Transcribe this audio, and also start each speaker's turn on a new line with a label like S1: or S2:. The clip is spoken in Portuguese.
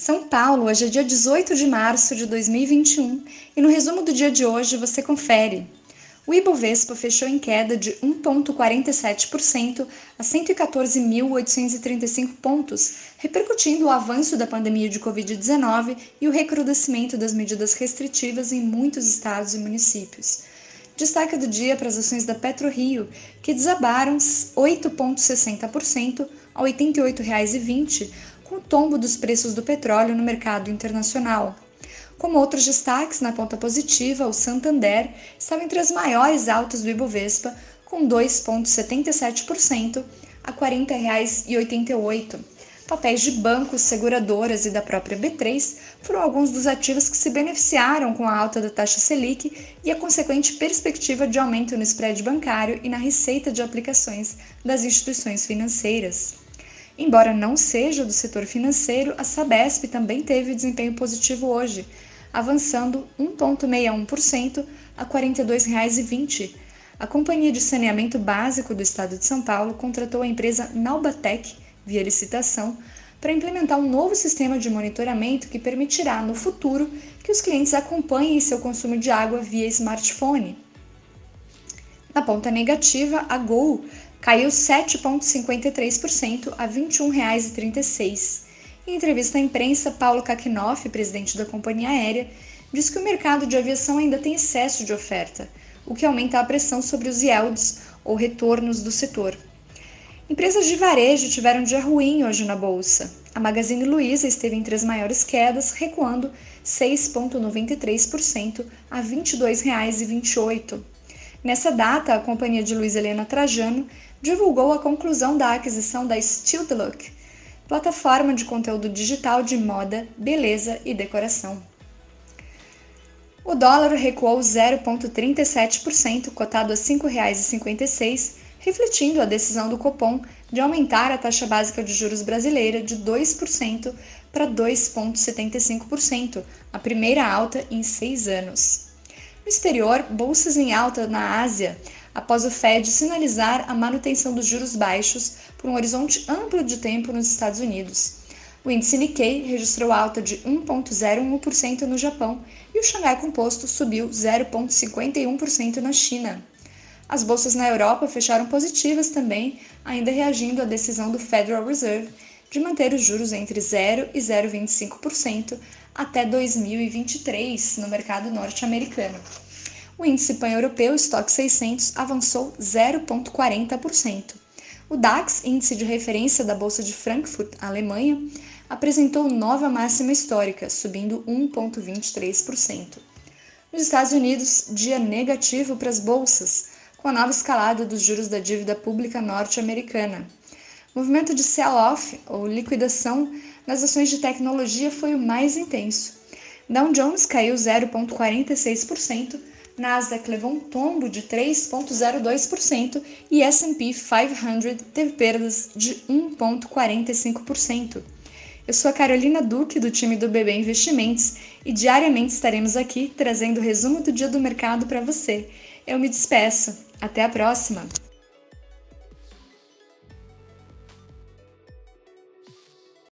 S1: São Paulo, hoje é dia 18 de março de 2021 e no resumo do dia de hoje você confere. O Ibovespa fechou em queda de 1,47% a 114.835 pontos, repercutindo o avanço da pandemia de Covid-19 e o recrudescimento das medidas restritivas em muitos estados e municípios. Destaque do dia para as ações da PetroRio, que desabaram 8,60% a R$ 88,20 com o tombo dos preços do petróleo no mercado internacional. Como outros destaques na ponta positiva, o Santander estava entre as maiores altas do Ibovespa, com 2,77% a R$ 40,88. Papéis de bancos, seguradoras e da própria B3 foram alguns dos ativos que se beneficiaram com a alta da taxa Selic e a consequente perspectiva de aumento no spread bancário e na receita de aplicações das instituições financeiras. Embora não seja do setor financeiro, a Sabesp também teve desempenho positivo hoje, avançando 1,61% a R$ 42,20. A Companhia de Saneamento Básico do Estado de São Paulo contratou a empresa Naubatec, via licitação, para implementar um novo sistema de monitoramento que permitirá, no futuro, que os clientes acompanhem seu consumo de água via smartphone. Na ponta negativa, a Gol caiu 7,53% a R$ 21,36. Em entrevista à imprensa, Paulo Kakinoff, presidente da companhia aérea, disse que o mercado de aviação ainda tem excesso de oferta, o que aumenta a pressão sobre os yields, ou retornos do setor. Empresas de varejo tiveram um dia ruim hoje na bolsa. A Magazine Luiza esteve entre as maiores quedas, recuando 6,93% a R$ 22,28. Nessa data, a companhia de Luiz Helena Trajano divulgou a conclusão da aquisição da Still the Look, plataforma de conteúdo digital de moda, beleza e decoração. O dólar recuou 0,37%, cotado a R$ 5,56, refletindo a decisão do Copom de aumentar a taxa básica de juros brasileira de 2% para 2,75%, a primeira alta em seis anos. No exterior, bolsas em alta na Ásia, após o Fed sinalizar a manutenção dos juros baixos por um horizonte amplo de tempo nos Estados Unidos. O índice Nikkei registrou alta de 1,01% no Japão e o Xangai Composto subiu 0,51% na China. As bolsas na Europa fecharam positivas também, ainda reagindo à decisão do Federal Reserve de manter os juros entre 0 e 0,25% até 2023 no mercado norte-americano. O índice pan-europeu Stock 600 avançou 0,40%. O DAX, índice de referência da Bolsa de Frankfurt, Alemanha, apresentou nova máxima histórica, subindo 1,23%. Nos Estados Unidos, dia negativo para as bolsas, com a nova escalada dos juros da dívida pública norte-americana. Movimento de sell-off, ou liquidação, nas ações de tecnologia foi o mais intenso. Dow Jones caiu 0,46%, Nasdaq levou um tombo de 3,02% e S&P 500 teve perdas de 1,45%. Eu sou a Carolina Duque, do time do BB Investimentos, e diariamente estaremos aqui trazendo o resumo do dia do mercado para você. Eu me despeço. Até a próxima!